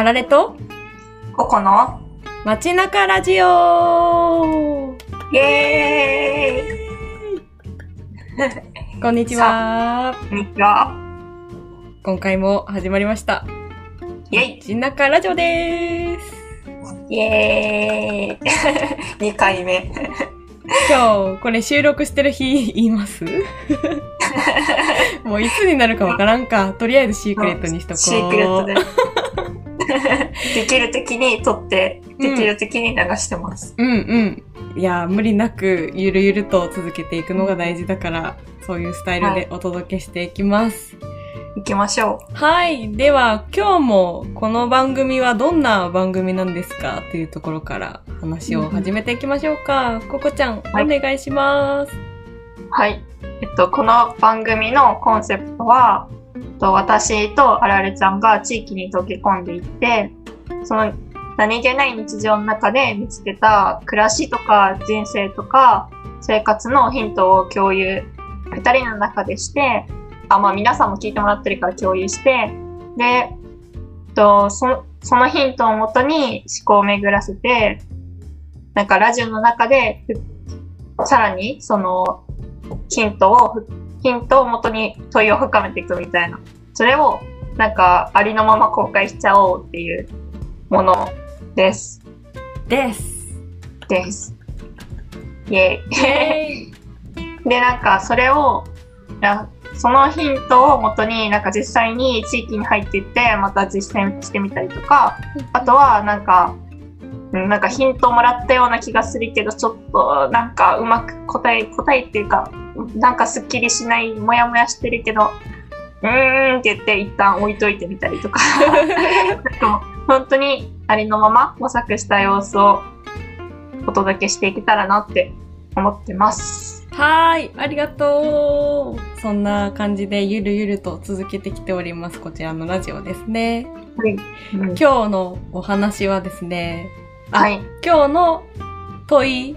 あられと？ここの？街中ラジオイエーイ こんにちは。こんにちは。今回も始まりました。イェイ街中ラジオです。イエーイ !2 回目。今日、これ収録してる日言います？もういつになるかわからんか。とりあえずシークレットにしとこう。シークレットで。できる時に撮って、できる時に流してます。うんうん。いや、無理なく、ゆるゆると続けていくのが大事だから、そういうスタイルでお届けしていきます。行きましょはい。では、今日もこの番組はどんな番組なんですかというところから話を始めていきましょうか。ココちゃん、はいお願いします。う。はい。えっと、この番組のコンセプトは、と私とあられちゃんが地域に溶け込んでいって、その何気ない日常の中で見つけた暮らしとか人生とか生活のヒントを共有、二人の中でして、あ、まあ皆さんも聞いてもらってるから共有して、で、と、そそのヒントをもとに思考を巡らせて、なんかラジオの中で、さらにそのヒントを、ヒントをもとに問いを深めていくみたいな。それをなんかありのまま公開しちゃおうっていうものです。です。です。イェイ。で、なんか、それを、そのヒントをもとに、なんか実際に地域に入っていって、また実践してみたりとか、あとは、なんか、うんなんかヒントをもらったような気がするけど、ちょっと、なんかうまく答え、答えっていうか、なんかスッキリしない、もやもやしてるけど、うーんって言って一旦置いといてみたりとか、本当にありのまま模索した様子をお届けしていけたらなって思ってます。はーい、ありがとう。そんな感じでゆるゆると続けてきております。こちらのラジオですね。はい。うん今日のお話はですね、あはい。今日の問い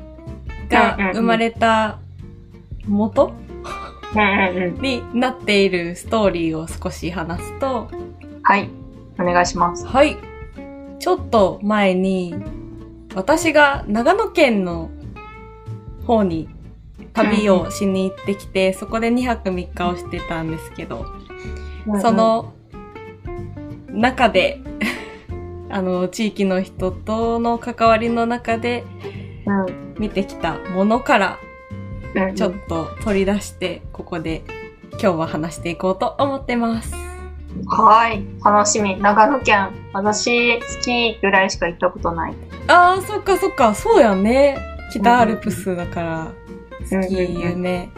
がうんうんうん生まれた元？うんうんうん。になっているストーリーを少し話すと、はい。お願いします。はい。ちょっと前に、私が長野県の方に旅をしに行ってきて、そこで2泊3日をしてたんですけど、そ、の中で、あの、地域の人との関わりの中でうん。見てきたものからうん。ちょっと取り出して、ここで今日は話していこうと思ってます。はい。楽しみ。長野県。私、スキーぐらいしか行ったことない。ああ、そっかそっか、そうやね。北アルプスだから、スキー有名。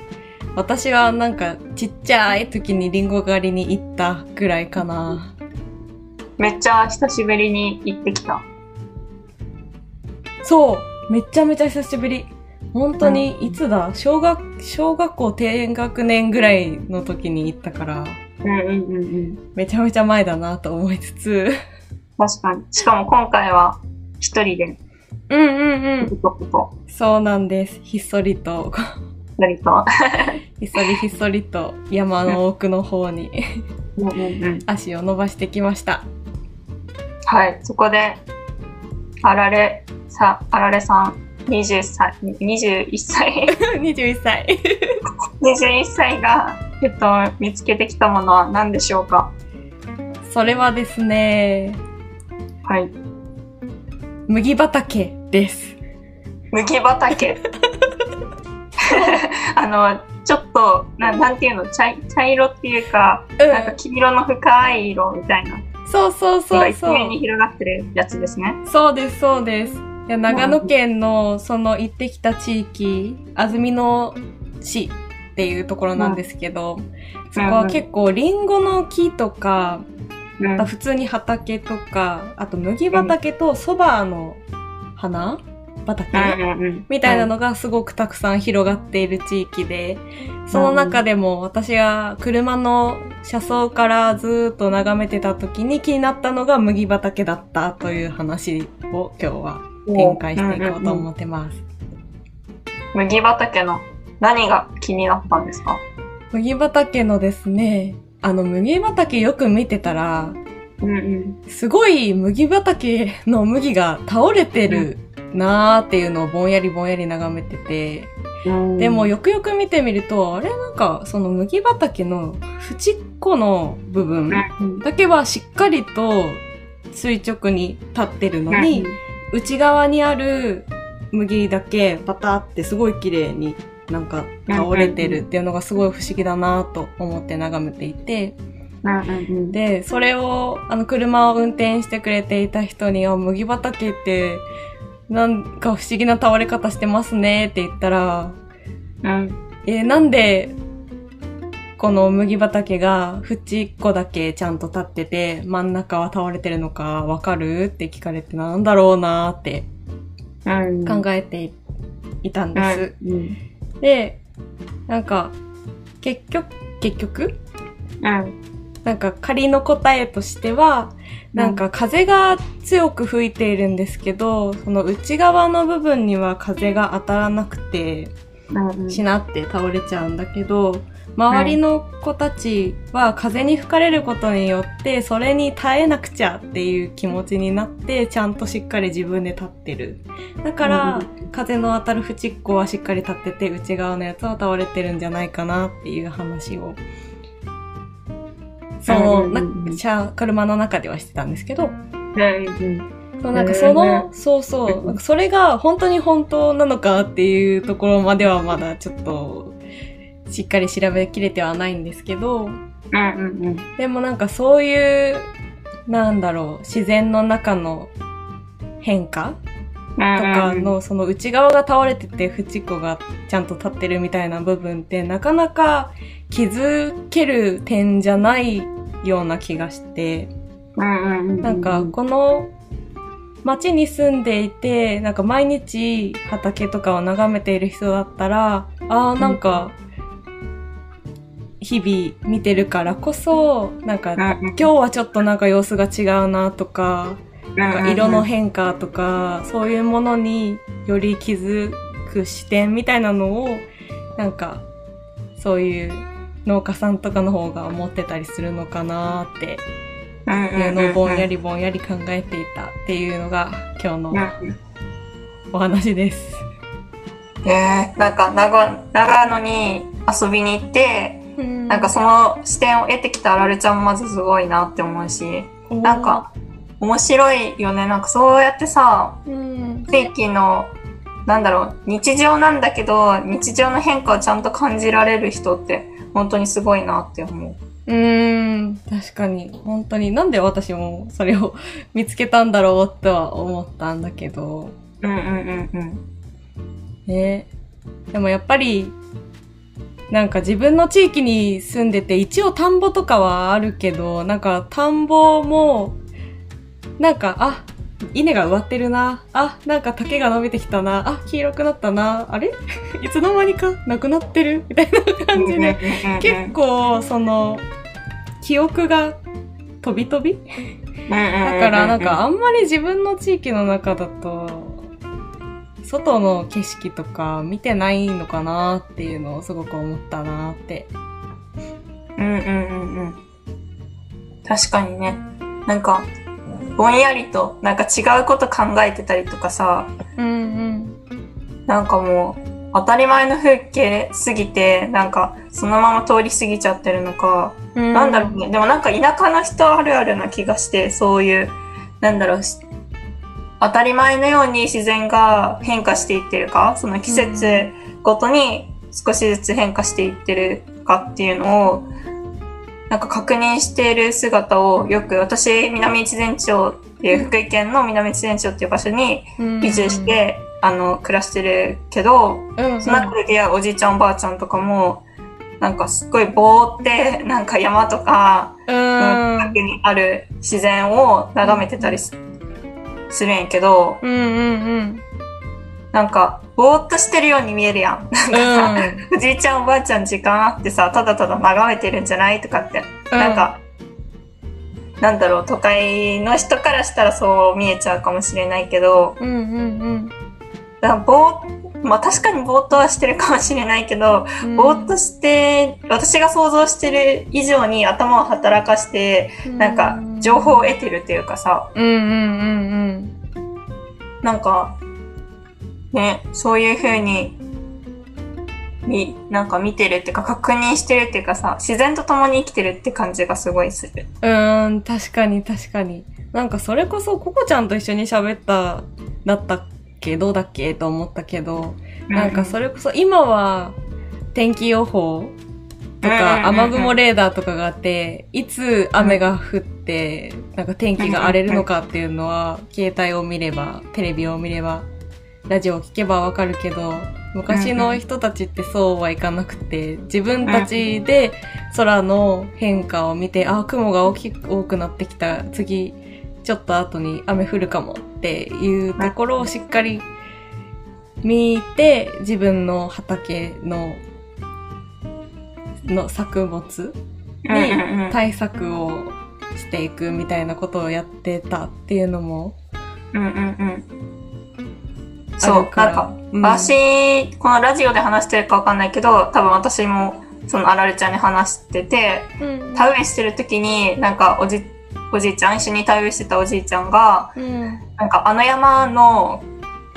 私はなんかちっちゃい時にリンゴ狩りに行ったぐらいかな。めっちゃ久しぶりに行ってきた。そうめっちゃめちゃ久しぶり。本当に、いつだ？小学、小学校低学年ぐらいの時に行ったから、うんうんうんうん。めちゃめちゃ前だなと思いつつ。確かに。しかも今回は一人で、うんうんうん。そうなんです。ひっそりと、割と。ひっそりひっそりと山の奥の方にうんうんうん。足を伸ばしてきました。はい。そこで、あられ、さ、あられさん、20歳、21歳21歳。21歳が、えっと、見つけてきたものは何でしょうか？それはですね、はい。麦畑です。麦畑。あの、ちょっと、ななんていうの？茶い、茶色っていうか、なんかう黄色の深い色みたいな。ん。そうそうそうそう。面に広がってるやつですね。そうです、そうです。いや長野県のその行ってきた地域、安曇野市っていうところなんですけど、そこは結構リンゴの木とか、うん。普通に畑とか、あと麦畑と蕎麦の花畑、うんうんうんみたいなのがすごくたくさん広がっている地域で、その中でも私が車の車窓からずーっと眺めてた時に気になったのが麦畑だったという話を今日は展開していこうと思ってます。麦畑の何が気になったんですか？麦畑のですね、あの麦畑よく見てたら、うんうん。すごい麦畑の麦が倒れてるなーっていうのをぼんやりぼんやり眺めてて、でもよくよく見てみると、あれなんかその麦畑の縁っこの部分うん、だけはしっかりと垂直に立ってるのに、内側にある麦だけパタってすごい綺麗になんか倒れてるっていうのがすごい不思議だなと思って眺めていて。で、それを、あの、車を運転してくれていた人に、あ、麦畑って、なんか不思議な倒れ方してますねって言ったら、うん。えーなんで、この麦畑が縁っこだけちゃんと立ってて、真ん中は倒れてるのかわかるって聞かれてなんだろうなーってうん。考えていたんです。うん。で、なんか、結局、結局？うん。なんか仮の答えとしては、なんか風が強く吹いているんですけど、その内側の部分には風が当たらなくて、うん。しなって倒れちゃうんだけど、周りの子たちは風に吹かれることによって、それに耐えなくちゃっていう気持ちになって、ちゃんとしっかり自分で立ってる。だから、風の当たる縁っこはしっかり立ってて、内側のやつは倒れてるんじゃないかなっていう話を、その、な車車の中ではしてたんですけど、うん。そうなんかその、へそうそう、なんかそれが本当に本当なのかっていうところまではまだちょっと、しっかり調べきれてはないんですけど、うんうん。でもなんかそういう、なんだろう、自然の中の変化かの、その内側が倒れてて、縁っこがちゃんと立ってるみたいな部分って、なかなか気づける点じゃないような気がして。なんか、この町に住んでいて、なんか毎日畑とかを眺めている人だったら、ああ、なんか、日々見てるからこそ、なんか、今今日はちょっとなんか様子が違うなとか、なんか色の変化とか、そういうものにより気づく視点みたいなのを、なんか、そういう農家さんとかの方が持ってたりするのかなっていうのをぼんやりぼんやり考えていたっていうのが今日のお話です。えー、なんか長長野に遊びに行って、なんかその視点を得てきたあられちゃんもまずすごいなって思うし、なんか面白いよね。なんかそうやってさ、うん、地域の、なんだろう、日常なんだけど、日常の変化をちゃんと感じられる人って本当にすごいなって思う。うーん、確かに、本当に、なんで私もそれを 見つけたんだろうとは思ったんだけど、うんうんうんうん。ね。でもやっぱり、なんか自分の地域に住んでて、一応田んぼとかはあるけど、なんか田んぼも、なんか、あ、稲が植わってるな。あ、なんか竹が伸びてきたな。あ、黄色くなったな。あれ？いつの間にかなくなってる？みたいな感じで。結構、その、記憶が飛び飛び？だだからなんかあんまり自分の地域の中だと、外の景色とか見てないのかなっていうのをすごく思ったなって。うんうんうんうん。確かにね。なんか、ぼんやりと、なんか違うこと考えてたりとかさ、うんなんかもう、当たり前の風景すぎて、なんか、そのまま通り過ぎちゃってるのか、うん。なんだろうね。でもなんか田舎の人あるあるな気がして、そういう、なんだろう、し当たり前のように自然が変化していってるか、その季節ごとに少しずつ変化していってるかっていうのを、なんか確認している姿をよく、私、南越前町っていう福井県の南越前町っていう場所に移住し、て、あの、暮らしてるけど、うんうん、その中で出会うおじいちゃんおばあちゃんとかも、なんかすっごいぼーって、なんか山とか、うん。近くにある自然を眺めてたりすするんやけど、うんうんうん。なんか、ぼーっとしてるように見えるやん。なんかさ、おじいちゃんおばあちゃん時間あってさ、ただただ眺めてるんじゃないとかって、なんか、なんだろう、都会の人からしたらそう見えちゃうかもしれないけど、うんうんうん。だからぼーまあ確かにぼーっとはしてるかもしれないけど、ぼーっとして、私が想像してる以上に頭を働かして、なんか情報を得てるっていうかさ、うんうんうん。なんか、ね、そういう風に、み、なんか見てるっていうか確認してるっていうかさ、自然と共に生きてるって感じがすごいする。うーん、確かに確かに。なんかそれこそココちゃんと一緒に喋った、だったっけどうだっけと思ったけど、なんかそれこそ今は天気予報とか雨雲レーダーとかがあって、いつ雨が降って、なんか天気が荒れるのかっていうのは、携帯を見れば、テレビを見れば、ラジオを聞けばわかるけど、昔の人たちってそうはいかなくて、自分たちで空の変化を見て、あ、雲が大きく多くなってきた、次、ちょっと後に雨降るかもっていうところをしっかり見て、自分の畑の、の作物に対策をしていくみたいなことをやってたっていうのもうんうんうん。あそう。なんか、うん、私、このラジオで話してるかわかんないけど、多分私も、そのあられちゃんに話してて、うん、田植えしてる時に、なんかおじ、おじいちゃん、一緒に田植えしてたおじいちゃんが、うん。なんかあの山の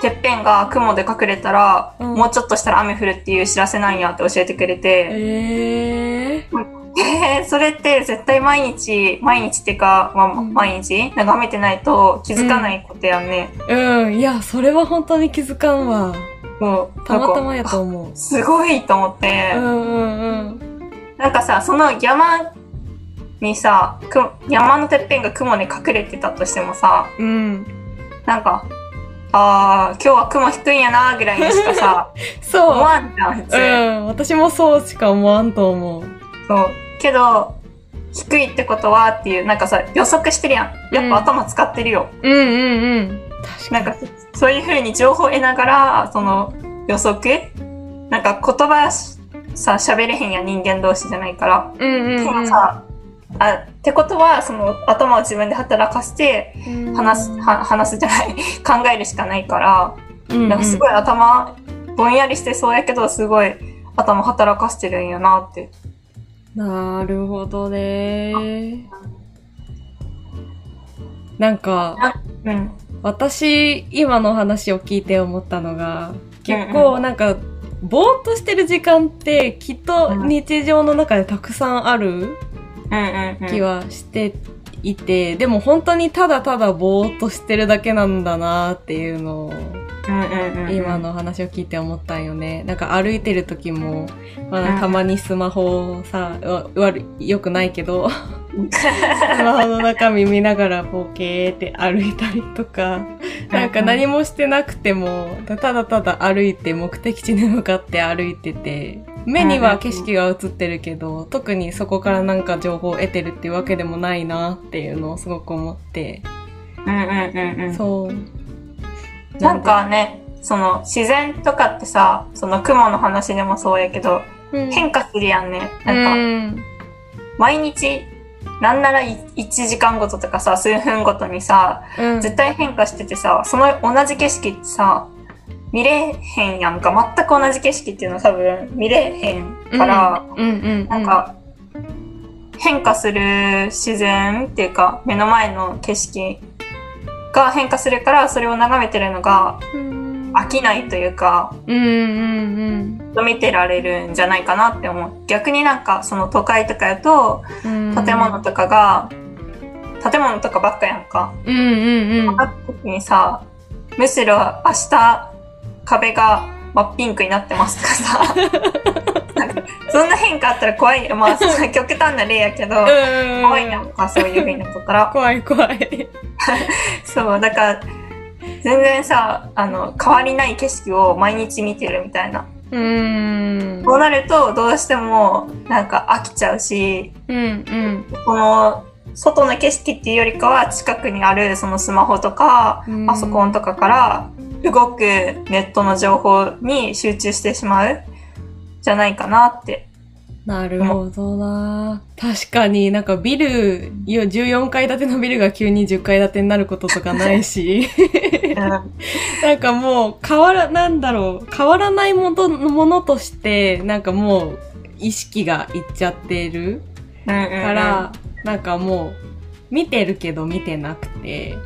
てっぺんが雲で隠れたら、うんもうちょっとしたら雨降るっていう知らせなんやって教えてくれて、えー。えー、それって絶対毎日、毎日っていうか、まあ、うん毎日？眺めてないと気づかないことやんね。うん。いや、それは本当に気づかんわ。もう、たまたまやと思う。すごいと思って、うんうんうん。なんかさ、その山にさ、く山のてっぺんが雲に隠れてたとしてもさ、うん。なんか、あー、今日は雲低いんやなぐらいにしかさ、そう。思わんじゃん、普通。うん。私もそうしか思わんと思う。そう。けど、低いってことはっていう、なんかさ、予測してるやん。やっぱ頭使ってるよ。うんうんうん。確かに。なんか、そういう風に情報を得ながら、その、予測なんか言葉さ、喋れへんやん、人間同士じゃないから。うんうんでうん。もさ、あ、ってことは、その、頭を自分で働かせて、話す、は話すじゃない、考えるしかないから、うんうん、なんかすごい頭、ぼんやりしてそうやけど、すごい頭働かせてるんやなって。なるほどね。なんか、うん。私、今の話を聞いて思ったのが、結うん構なんか、ぼーっとしてる時間ってきっと日常の中でたくさんある。気はしていて、でも本当にただただぼーっとしてるだけなんだなっていうのを。今の話を聞いて思ったんよね。なんか歩いてる時も、まうんあ、たまにスマホをさ、わ悪い、良くないけど、スマホの中身見ながらボケーって歩いたりとか、なんか何もしてなくても、ただただ歩いて目的地に向かって歩いてて、目には景色が映ってるけど、特にそこからなんか情報を得てるっていうわけでもないなっていうのをすごく思って、うんうんうんうん。そう。なんかね、その自然とかってさ、その雲の話でもそうやけど、うん、変化するやんね。うなんか、ん。毎日、なんなら1時間ごととかさ、数分ごとにさ、うん。絶対変化しててさ、その同じ景色ってさ、見れへんやんか。全く同じ景色っていうのは多分見れへんから、なんか、変化する自然っていうか、目の前の景色が変化するから、それを眺めてるのがうん、飽きないというか、うんうんうん見てられるんじゃないかなって思う。逆になんか、その都会とかやと、うん。建物とかが、建物とかばっかやんか。うんうんうん。あった時にさ、むしろ明日壁が真っピンクになってますとかさ、そんな変化あったら怖い。まあ、そんな極端な例やけど、怖いやんか、そういう風になったら。怖い怖い。そう、だから、全然さ、あの、変わりない景色を毎日見てるみたいな。うーん。こうなると、どうしても、なんか飽きちゃうし、うんうん。この、外の景色っていうよりかは、近くにあるそのスマホとかうん、パソコンとかから、動くネットの情報に集中してしまう、じゃないかなって。なるほどな。確かになんかビル、いや14階建てのビルが急に10階建てになることとかないし、なんかもう変わら、なんだろう、変わらないものものとして、なんかもう意識がいっちゃってるから、なんかもう見てるけど見てなくて、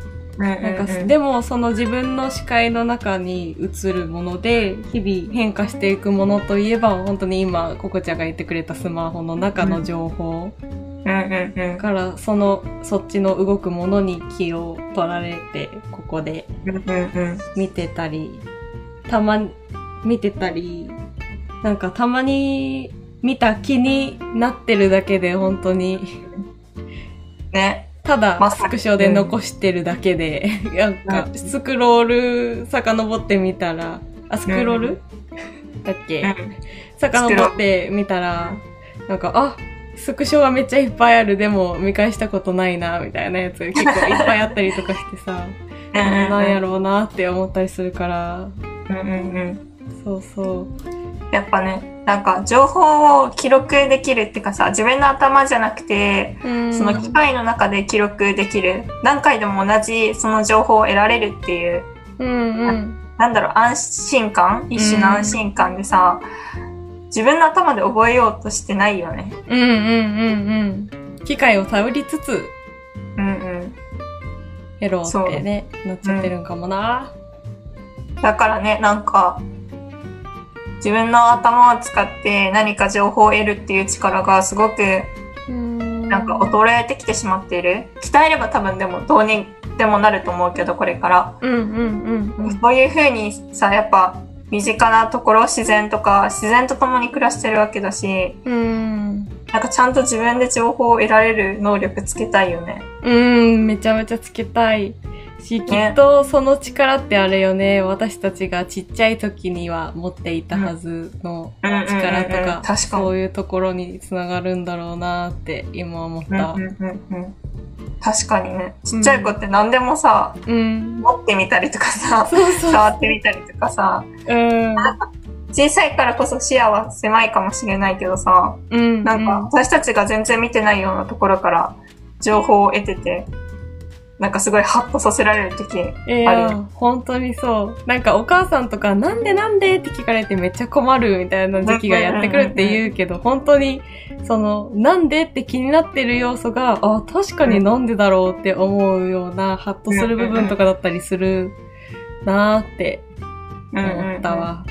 なんか、でもその自分の視界の中に映るもので、日々変化していくものといえば、本当に今、ココちゃんが言ってくれたスマホの中の情報。から、その、そっちの動くものに気を取られて、ここで。見てたり、たまに、見てたり、なんかたまに見た気になってるだけで、本当に、ね。ただスクショで残してるだけで、なんか、うんスクロール遡ってみたら、あ、スクロール、だっけ、うん。遡ってみたら、なんか、あ、スクショがめっちゃいっぱいある、でも見返したことないな、みたいなやつが結構いっぱいあったりとかしてさ、なんやろうなって思ったりするから、うんうんうん。そうそう。やっぱね、なんか情報を記録できるっていうかさ、自分の頭じゃなくて、うんその機械の中で記録できる。何回でも同じその情報を得られるっていう、うんうん。なんだろう、安心感？一種の安心感でさ、自分の頭で覚えようとしてないよね。うんうんうんうん。機械を頼りつつ、うんうん。やろうってね、なっちゃってるんかもな。だからね、なんか、自分の頭を使って何か情報を得るっていう力がすごくななんか衰えてきてしまっている。鍛えれば多分でもどうにでもなると思うけど、これから。うんうんうんうん。そういう風にさ、やっぱ身近なところ、自然とか、自然と共に暮らしてるわけだし、うん。なんかちゃんと自分で情報を得られる能力つけたいよね。うん、めちゃめちゃつけたい。し、きっとその力ってあれよね、私たちがちっちゃい時には持っていたはずのうんうんうんうん力とか、確かにそういうところにつながるんだろうなって今思った。うんうんうんうん。確かにね。ちっちゃい子って何でもさ、うん。持ってみたりとかさ。触ってみたりとかさ、うん。小さいからこそ視野は狭いかもしれないけどさ、うん。なんか私たちが全然見てないようなところから情報を得てて、なんかすごいハッとさせられる時あるよ。本当にそう。なんかお母さんとか、なんでなんでって聞かれてめっちゃ困るみたいな時期がやってくるって言うけど、本当に、その、なんでって気になってる要素が、あ、確かになんでだろうって思うような、ハッとする部分とかだったりするなーって思ったわ。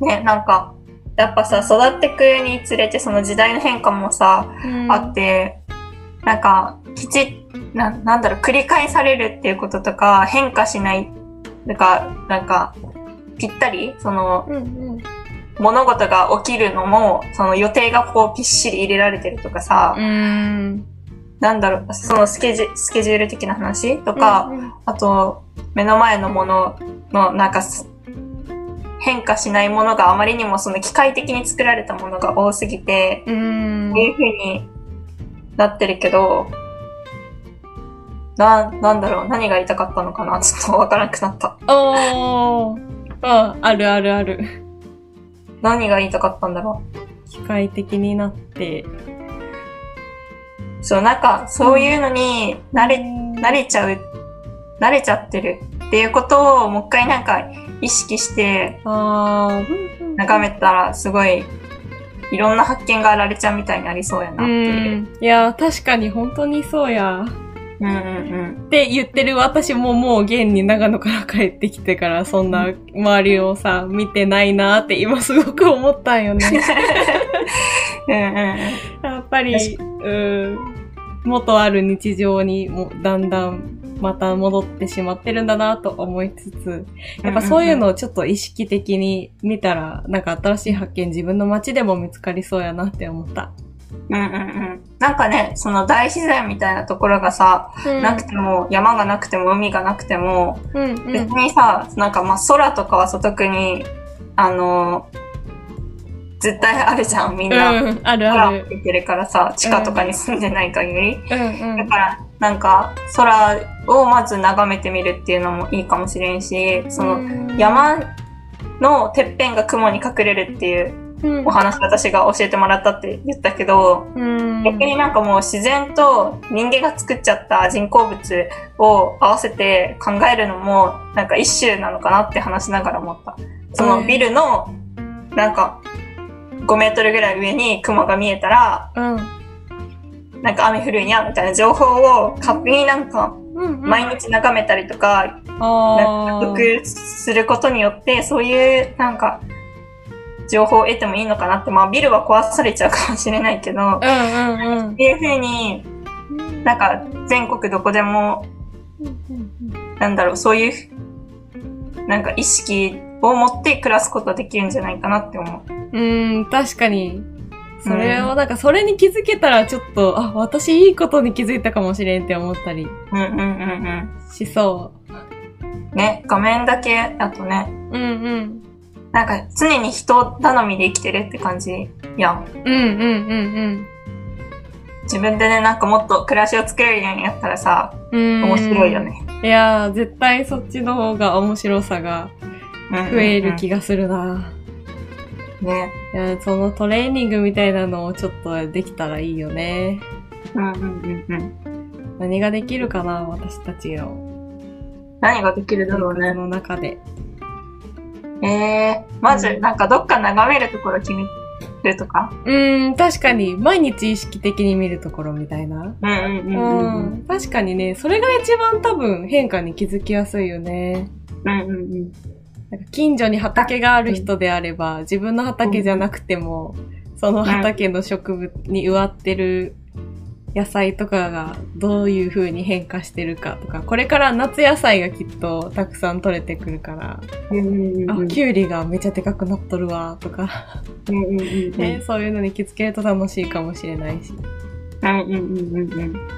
ね、なんか、やっぱさ、育ってくにつれてその時代の変化もさ、うんあって、なんか、きちっ、な、なんだろう、繰り返されるっていうこととか、変化しない、なんか、なんか、ぴったり、その、うんうん。物事が起きるのも、その予定がこう、ぴっしり入れられてるとかさ、うん。なんだろう、そのスケジュスケジュール的な話とか、あと、目の前のものの、なんかす、変化しないものがあまりにもその機械的に作られたものが多すぎて、うん。こういう風になってるけど、な、なんだろう、何が言いたかったのかな？ちょっとわからなくなった。おー。あ、あるあるある。何が言いたかったんだろ機械的になって。う。そう、なんか、そういうのに慣れ、慣れちゃう、慣れちゃってるっていうことをもう一回なんか意識してあー。眺めたらすごいいろんな発見があられちゃうみたいにありそうやなうっていう。ん。いや、確かに本当にそうや。うんうんうん。って言ってる私ももう現に長野から帰ってきてからそんな周りをさ、見てないなって今すごく思ったんよね。うんうんうん。やっぱり、うん、元ある日常にもだんだんまた戻ってしまってるんだなと思いつつ、やっぱそういうのをちょっと意識的に見たら、なんか新しい発見自分の街でも見つかりそうやなって思った。うんうんうん。なんかね、その大自然みたいなところがさ、なくても、山がなくても、海がなくても、うん、別にさ、なんかまあ空とかはさ、特に、あの、絶対あるじゃん、みんな。うん、あるあ空をる。見てるからさ、地下とかに住んでない限り。うん、うん。だから、なんか、空をまず眺めてみるっていうのもいいかもしれんし、その、山のてっぺんが雲に隠れるっていううんお話私が教えてもらったって言ったけど、うん。逆になんかもう自然と人間が作っちゃった人工物を合わせて考えるのもなんか一種なのかなって話しながら思った。そのビルのなんか5メートルぐらい上に雲が見えたらうん。なんか雨降るんやみたいな情報を勝手になんかうん。毎日眺めたりとか、なん納得することによってそういうなんか情報を得てもいいのかなって、まあビルは壊されちゃうかもしれないけど、あ。うんうんうんっていう風になんか全国どこでもなんだろう、そういう、なんか意識を持って暮らすことできるんじゃないかなって思う。うん、確かに。それを、なんかそれに気づけたらちょっと、あ、私いいことに気づいたかもしれんって思ったりうんうんうんしそうん。ね、画面だけだとね、う。うんうん。なんか常に人頼みで生きてるって感じやん。うんうんうん自分でね、なんかもっと暮らしを作れるようにやったらさ、うん。うん。面白いよ。ね。いやー、絶対そっちの方が面白さがうん増える気がするな。ね。いや、そのトレーニングみたいなのをちょっとできたらいいよね。うんうんうんうん。何ができるかな、私たちの何ができるだろうね。の中で。えー、まずなんかどっか眺めるところ決めるとか？うーん、確かに、毎日意識的に見るところみたいな。うんうんうんうんう。ん、確かにね、それが一番多分変化に気づきやすいよね。うんうんうん。なんか近所に畑がある人であれば、自分の畑じゃなくても、その畑の植物に植わってる野菜とかがどういう風に変化してるかとか、これから夏野菜がきっとたくさん取れてくるから、うんうんうんあ、キュウリがめっちゃでかくなっとるわとか、うんうんうんうん。ね、そういうのに気づけると楽しいかもしれないし。うんうんうんうんうん。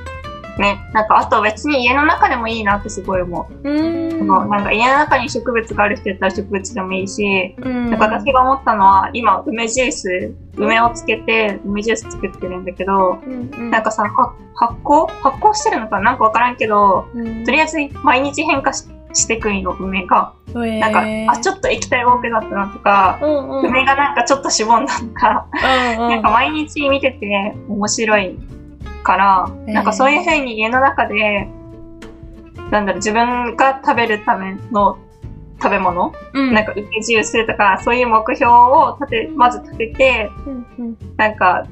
ね、なんかあと別に家の中でもいいなってすごい思う。うーん。そのなんか家の中に植物がある人やったら植物でもいいし、うん。なんか私が思ったのは今梅ジュース、梅をつけて梅ジュース作ってるんだけど、うんうん。なんかさ、は発酵？発酵してるのかな？なんかわからんけど、うん。とりあえず毎日変化ししてくんの、梅が。なんか、あ、ちょっと液体多くなったなとか、うんうん。梅がなんかちょっとしぼんだとか、うんうん。なんか毎日見てて面白いから、なんかそういう風に家の中で、なんだろう、自分が食べるための食べ物、うんなんか梅ジュースとか、そういう目標を立て、まず立てて、うんうんなんか、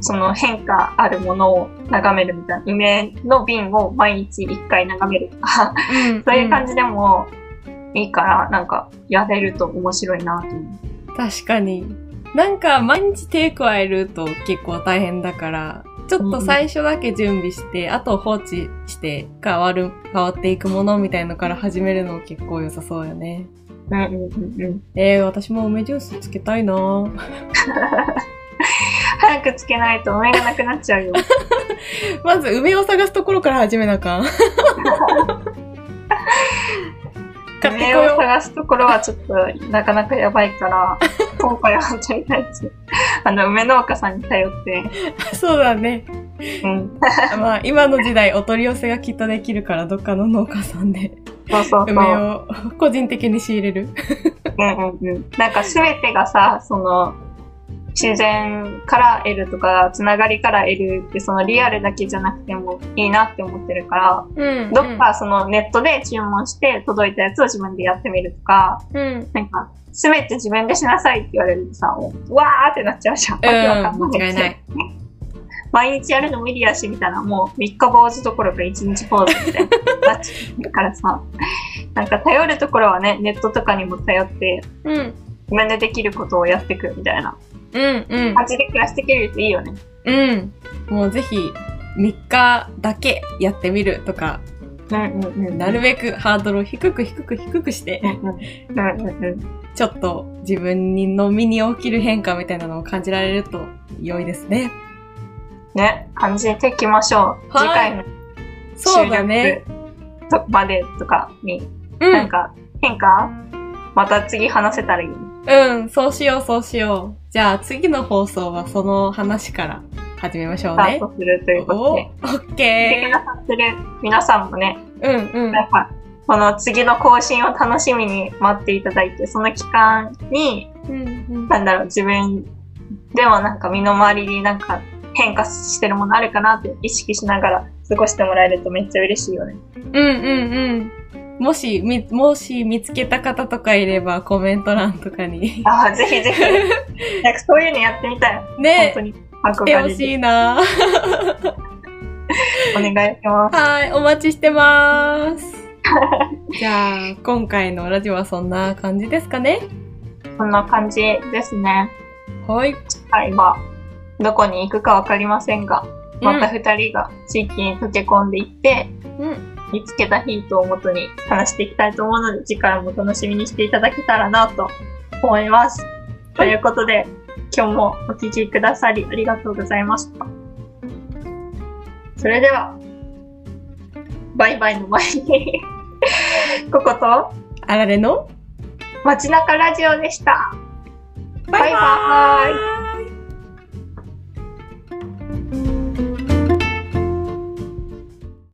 その変化あるものを眺めるみたいな、梅の瓶を毎日一回眺めるとか、うんそういう感じでもいいから、なんかやれると面白いなと思う。確かに。なんか毎日手加えると結構大変だから、ちょっと最初だけ準備して、あと放置して変わる、変わっていくものみたいのから始めるの結構良さそうよね。うんうんうんうん。えー、私も梅ジュースつけたいな 早くつけないと梅がなくなっちゃうよ。まず梅を探すところから始めなあかん。梅をよ探すところはちょっとなかなかやばいから、今回あの、梅農家さんに頼って、う。そうだね。うん。まあ今の時代お取り寄せがきっとできるからどっかの農家さんでそうそう。梅を個人的に仕入れる。うんうんうん。なんかすべてがさ、その、自然から得るとか、つながりから得るって、そのリアルだけじゃなくてもいいなって思ってるから、うんどっかそのネットで注文して届いたやつを自分でやってみるとか、うん。なんか、すべて自分でしなさいって言われるとさ、もう、わーってなっちゃうじゃん。うん間違いない。毎日やるの無理やし、みたいな、もう三日坊主どころか一日坊主みたいになっちゃうからさ、なんか頼るところはね、ネットとかにも頼って、うん。自分でできることをやっていくみたいなうん。うん。感じで暮らしていけるといいよね。うん。もうぜひ、3日だけやってみるとか、うんうんうん。なるべくハードルを低く低く低くして。うんうんうん。ちょっと自分の身に起きる変化みたいなのを感じられると良いですね。ね、感じていきましょう。はい次回のそうだね。までとかに、うん。なんか変化？また次話せたらいいね。うん。そうしよう、そうしよう。じゃあ次の放送はその話から始めましょうね。スタートするということお、オで。ッケくださってる皆さんもね、ー。うんうん。この次の更新を楽しみに待っていただいて、その期間に、うんうんなんだろう、自分でもなんか身の回りになんか変化してるものあるかなって意識しながら過ごしてもらえるとめっちゃ嬉しいよね。うんうんうん。もし、み、もし見つけた方とかいればコメント欄とかに。ああ、ぜひぜひ。なんかそういうのやってみたい。本ね当、に来て。ほしいな お願いします。はい、お待ちしてます。じゃあ、今回のラジオはそんな感じですかね？そんな感じですね。はい。次回は、どこに行くかわかりませんが、また二人が地域に溶け込んでいって、うん。見つけたヒントをもとに話していきたいと思うので、次回も楽しみにしていただけたらなと思います。ということで、今日もお聞きくださりありがとうございました。それでは、バイバイの前に、こことあられの？街中ラジオでした。バイババイバーイ